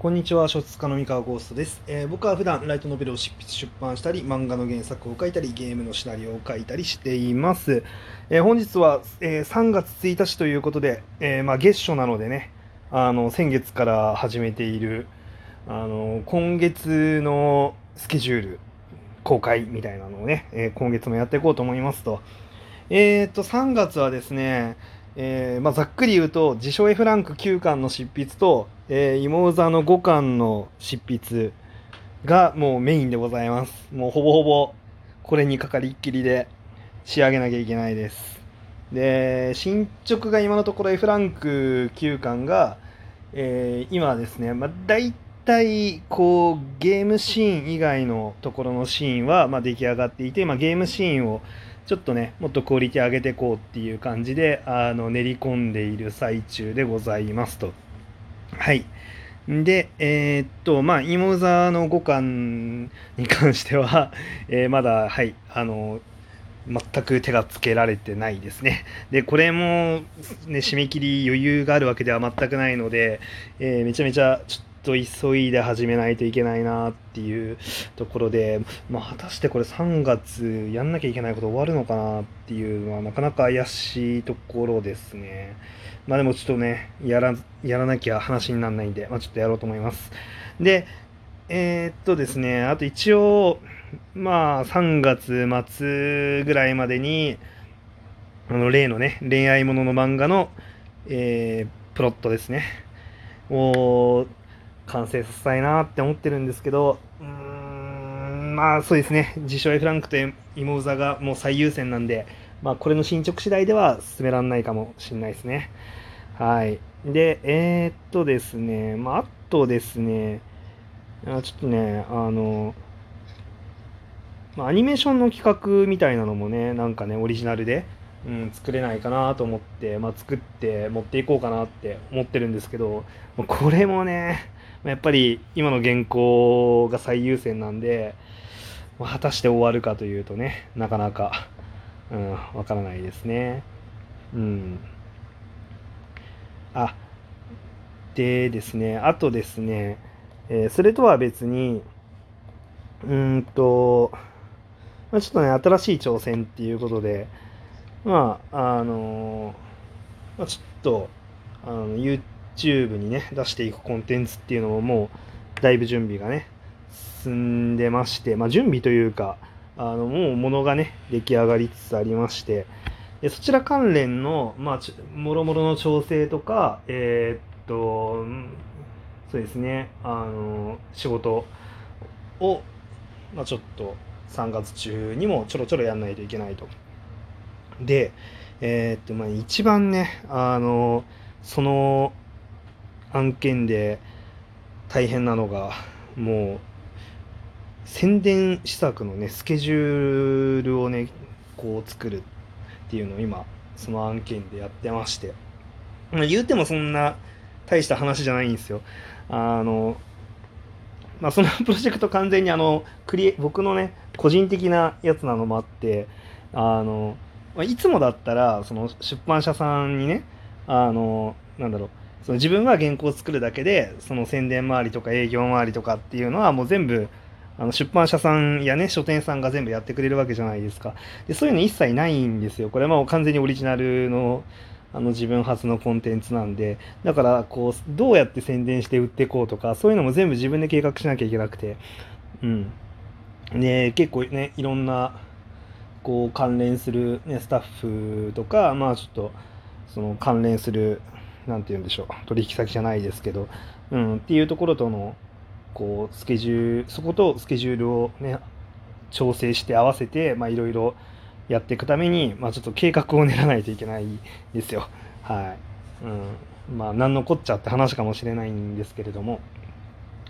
こんにちは、小説家の三河ゴーストです、えー僕は普段ライトノベルを執筆出版したり、漫画の原作を書いたり、ゲームのシナリオを書いたりしています。えー本日は、えー3月1日ということで、えーまあ、月初なのでね、あの先月から始めているあの今月のスケジュール公開みたいなのをね、えー今月もやっていこうと思いますと。えー、と3月はですね、えーまあ、ざっくり言うと自称 F ランク9巻の執筆と、えー、芋座の5巻の執筆がもうメインでございますもうほぼほぼこれにかかりっきりで仕上げなきゃいけないですで進捗が今のところ F ランク9巻が、えー今ですね、まあ、大体こうゲームシーン以外のところのシーンはま出来上がっていて、まあ、ゲームシーンをちょっとねもっとクオリティ上げていこうっていう感じであの練り込んでいる最中でございますと。はい。で、えーっと、まあ、芋座の五感に関しては、えーまだ、はい、あの、全く手がつけられてないですね。で、これも、ね、締め切り余裕があるわけでは全くないので、えーめちゃめちゃちょっとと急いで始めないといけないなっていうところで、まあ、果たしてこれ3月やんなきゃいけないこと終わるのかなっていうのはなかなか怪しいところですね。まあでもちょっとね、やらやらなきゃ話にならないんで、まあ、ちょっとやろうと思います。で、えーっとですね、あと一応、まあ3月末ぐらいまでに、あの例のね、恋愛ものの漫画の、えープロットですね、を完成させたいなって思ってるんですけど、うーん、まあそうですね、自称 F ランクと芋座がもう最優先なんで、まあこれの進捗次第では進められないかもしれないですね。はい。で、えー、っとですね、まああとですね、あちょっとね、あの、まあ、アニメーションの企画みたいなのもね、なんかね、オリジナルで、うん、作れないかなと思って、まあ、作って持っていこうかなって思ってるんですけど、これもね、やっぱり今の原稿が最優先なんで、まあ果たして終わるかというとね、なかなか、うん、わからないですね。うん。あ、でですね、あとですね、えーそれとは別に、うんと、まあ、ちょっとね、新しい挑戦っていうことで、まあ、あのーまあ、ちょっと、あの、言って YouTube にね、出していくコンテンツっていうのももう、だいぶ準備がね、進んでまして、まあ、準備というか、あの、もう物がね、出来上がりつつありまして、でそちら関連の、まあ、もろもろの調整とか、えーっと、そうですね、あの、仕事を、まあ、ちょっと3月中にもちょろちょろやんないといけないと。で、えーっと、まあ、一番ね、あの、その案件で大変なのが、もう、宣伝施策のね、スケジュールをね、こう作るっていうのを今、その案件でやってまして。ま、言うてもそんな大した話じゃないんですよ。あの、まあ、その プロジェクト完全にあのクリエ僕のね個人的なやつなのもあってあの、まあ、いつもだったらその出版社さんにねあのなんだろうその自分が原稿を作るだけでその宣伝周りとか営業周りとかっていうのはもう全部あの出版社さんやね書店さんが全部やってくれるわけじゃないですか。でそういうの一切ないんですよ。これはもう完全にオリジナルのあの自分発のコンテンツなんで。だからこうどうやって宣伝して売っていこうとかそういうのも全部自分で計画しなきゃいけなくて。うん。で結構ねいろんなこう関連する、ね、スタッフとかまあちょっとその関連するなんて言うんでしょう取引先じゃないですけど、うん、っていうところとのこうスケジュールそことスケジュールをね調整して合わせていろいろやっていくために、まあ、ちょっと計画を練らないといけないですよ。はい。うん。まあ、何のこっちゃって話かもしれないんですけれども。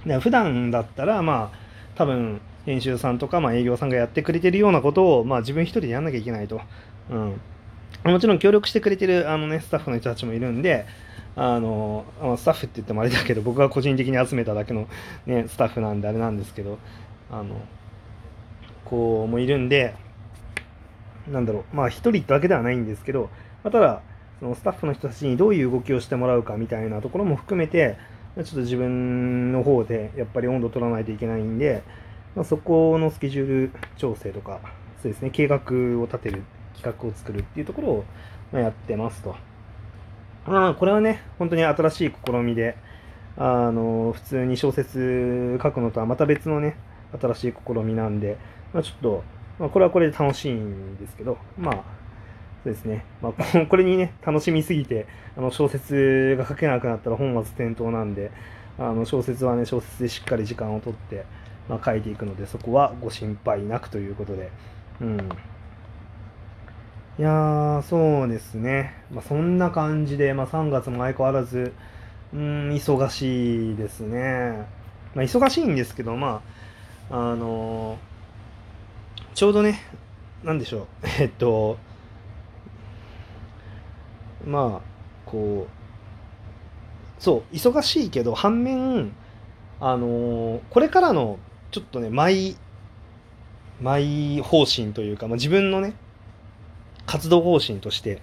で普段だったら、まあ、多分、編集さんとか、まあ、営業さんがやってくれてるようなことを、まあ、自分一人でやんなきゃいけないと。うん。もちろん協力してくれてる、あのね、スタッフの人たちもいるんで、あの、スタッフって言ってもあれだけど、僕が個人的に集めただけのね、スタッフなんであれなんですけど、あの、こう、もいるんで、なんだろう、まあ一人だけではないんですけど、まあ、ただ、そのスタッフの人たちにどういう動きをしてもらうかみたいなところも含めて、ちょっと自分の方でやっぱり温度を取らないといけないんで、まあ、そこのスケジュール調整とか、そうですね、計画を立てる、企画を作るっていうところをまやってますと。まあ、これはね、本当に新しい試みで、あの、普通に小説書くのとはまた別のね、新しい試みなんで、まあ、ちょっと、まあ、これはこれで楽しいんですけど、まあ、そうですね。まあ、こ れにね、楽しみすぎて、あの、小説が書けなくなったら本末転倒なんで、あの、小説はね、小説でしっかり時間をとって、まあ、書いていくので、そこはご心配なくということで、うん。いやー、そうですね。まあ、そんな感じで、まあ、3月も相変わらず、うん、忙しいですね。まあ、忙しいんですけど、まあ、あのー、ちょうどね、なんでしょう、えっと、まあ、こう、そう、忙しいけど、反面、あのー、これからの、ちょっとね、マイ、マイ方針というか、まあ、自分のね、活動方針として、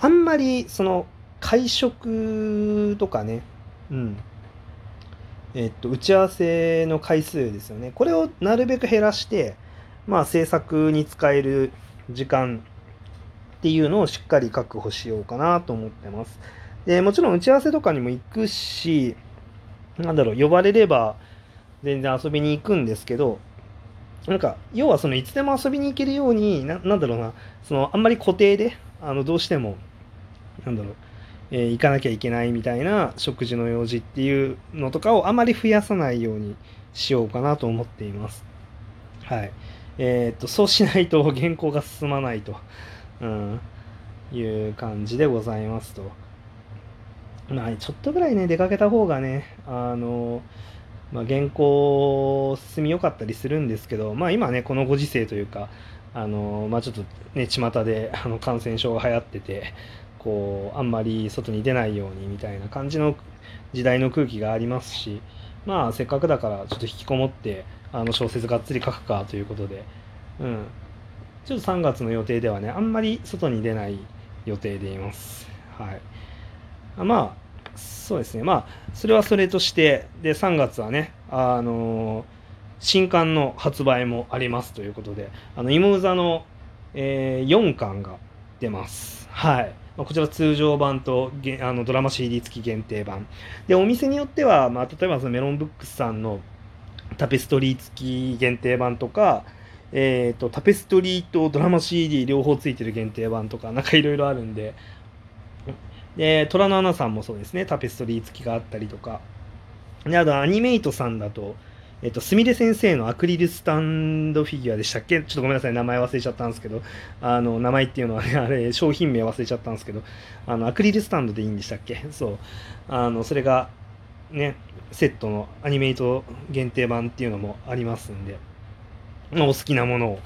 あんまり、その、会食とかね、うん、えっと、打ち合わせの回数ですよね。これをなるべく減らして、まあ、制作に使える時間っていうのをしっかり確保しようかなと思ってます。で、もちろん打ち合わせとかにも行くし、なんだろう、呼ばれれば全然遊びに行くんですけど、なんか、要はそのいつでも遊びに行けるように、ななんだろうな、そのあんまり固定で、あの、どうしても、なんだろう、えー、行かなきゃいけないみたいな食事の用事っていうのとかをあまり増やさないようにしようかなと思っています。はい。えー、っと、そうしないと原稿が進まないと、うん、いう感じでございますと。まあ、ちょっとぐらいね、出かけた方がね、あの、まあ、原稿進み良かったりするんですけど、まあ今ね、このご時世というか、あの、まあちょっとね、巷であの感染症が流行ってて、こうあんまり外に出ないようにみたいな感じの時代の空気がありますしまあせっかくだからちょっと引きこもってあの小説がっつり書くかということで、うん、ちょっと3月の予定ではねあんまり外に出ない予定でいます。はい、まあそうですねまあそれはそれとしてで3月はねあの新刊の発売もありますということであの芋座の、えー、4巻が出ます。はいま、こちら通常版とあのドラマ CD 付き限定版。で、お店によっては、まあ、例えばそのメロンブックスさんのタペストリー付き限定版とか、えーと、タペストリーとドラマ CD 両方付いてる限定版とか、なんかいろいろあるんで、で、虎の穴さんもそうですね、タペストリー付きがあったりとか、で、あとアニメイトさんだと、えっと、すみれ先生のアクリルスタンドフィギュアでしたっけ？ちょっとごめんなさい、名前忘れちゃったんですけど、あの、名前っていうのはね、あれ、商品名忘れちゃったんですけど、あの、アクリルスタンドでいいんでしたっけ？そう。あの、それが、ね、セットのアニメイト限定版っていうのもありますんで、まあ、お好きなものを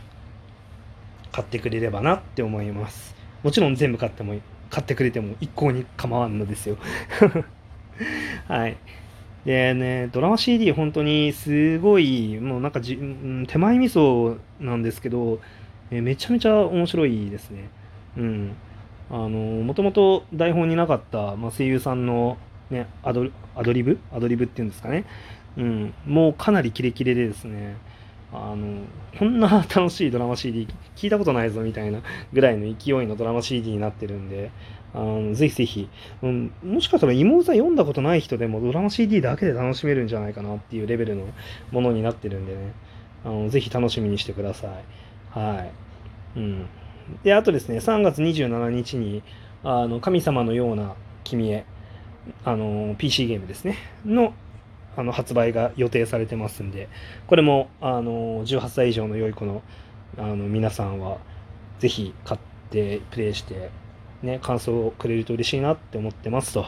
買ってくれればなって思います。もちろん全部買っても、買ってくれても一向に構わんのですよ。はい。でね、ドラマ CD 本当にすごい、もうなんかじ、手前味噌なんですけど、えめちゃめちゃ面白いですね。うん。あの、もともと台本になかった、まあ、声優さんのね、アドアドリブ？アドリブっていうんですかね。うん。もうかなりキレキレでですね、あの、こんな楽しいドラマ CD 聞いたことないぞみたいなぐらいの勢いのドラマ CD になってるんで、あのぜひぜひ、うん、もしかしたら妹座読んだことない人でもドラマ CD だけで楽しめるんじゃないかなっていうレベルのものになってるんでね、あのぜひ楽しみにしてください。はい。うん。で、あとですね、3月27日に、あの神様のような君へ、あの PC ゲームですね、のあの発売が予定されてますんで、これもあの18歳以上の良い子のあの皆さんは、ぜひ買ってプレイしてね、感想をくれると嬉しいなって思ってますと。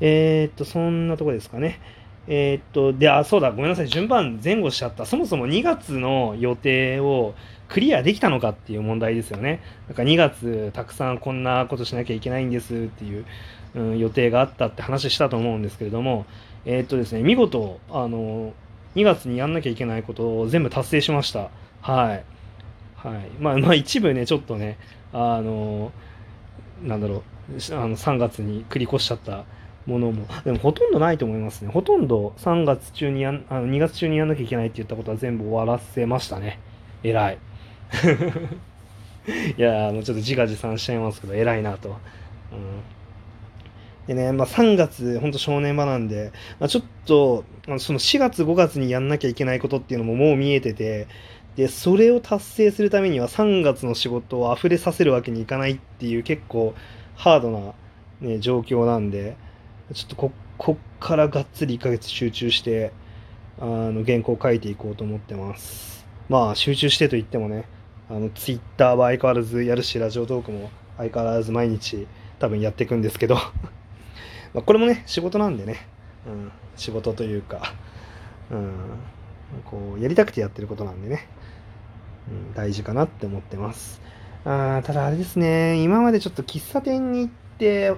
えー、っと、そんなとこですかね。えー、っと、で、あ、そうだ、ごめんなさい、順番前後しちゃった。そもそも2月の予定をクリアできたのかっていう問題ですよね。なんか2月たくさんこんなことしなきゃいけないんですっていう、ん、予定があったって話したと思うんですけれども、えー、っとですね、見事、あの、2月にやんなきゃいけないことを全部達成しました。はい。はい。まあ、まあ一部ね、ちょっとね、あの、なんだろうあの3月に繰り越しちゃったものも、でもほとんどないと思いますね。ほとんど3月中にやん、あの2月中にやんなきゃいけないって言ったことは全部終わらせましたね。偉い。いやもうちょっと自画自賛しちゃいますけど、偉いなと。うんでね、まあ、3月、本当正念場なんで、まあ、ちょっと、その4月、5月にやんなきゃいけないことっていうのももう見えてて、で、それを達成するためには3月の仕事を溢れさせるわけにいかないっていう結構ハードな、ね、状況なんで、ちょっとこ、こっからがっつり1ヶ月集中して、あの、原稿を書いていこうと思ってます。まあ、集中してと言ってもね、あの、ツイッターは相変わらずやるし、ラジオトークも相変わらず毎日多分やっていくんですけどまあこれもね、仕事なんでね、うん、仕事というか、うん、こう、やりたくてやってることなんでね、うん、大事かなって思ってます。あただあれですね、今までちょっと喫茶店に行って、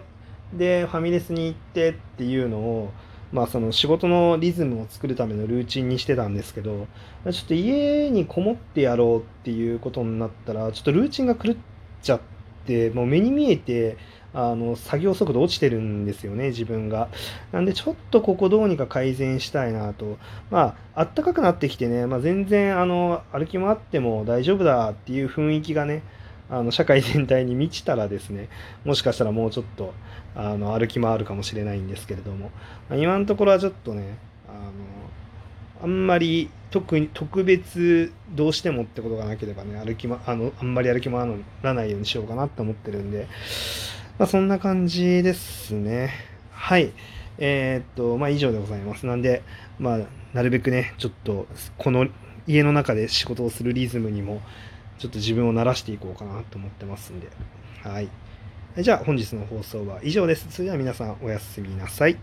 で、ファミレスに行ってっていうのを、まあその仕事のリズムを作るためのルーチンにしてたんですけど、ちょっと家にこもってやろうっていうことになったら、ちょっとルーチンが狂っちゃって、もう目に見えて、あの作業速度落ちてるんですよね、自分が。なんで、ちょっとここどうにか改善したいなと。まあ、あったかくなってきてね、まあ、全然あの歩き回っても大丈夫だっていう雰囲気がね、あの社会全体に満ちたらですね、もしかしたらもうちょっとあの歩き回るかもしれないんですけれども、まあ、今のところはちょっとね、あのあんまり特に特別どうしてもってことがなければね、歩きま、あの、あんまり歩き回らないようにしようかなって思ってるんで、まあ、そんな感じですね。はい。えー、っと、まあ、以上でございます。なんで、まあ、なるべくね、ちょっと、この家の中で仕事をするリズムにも、ちょっと自分を慣らしていこうかなと思ってますんで。はい。じゃあ、本日の放送は以上です。それでは皆さん、おやすみなさい。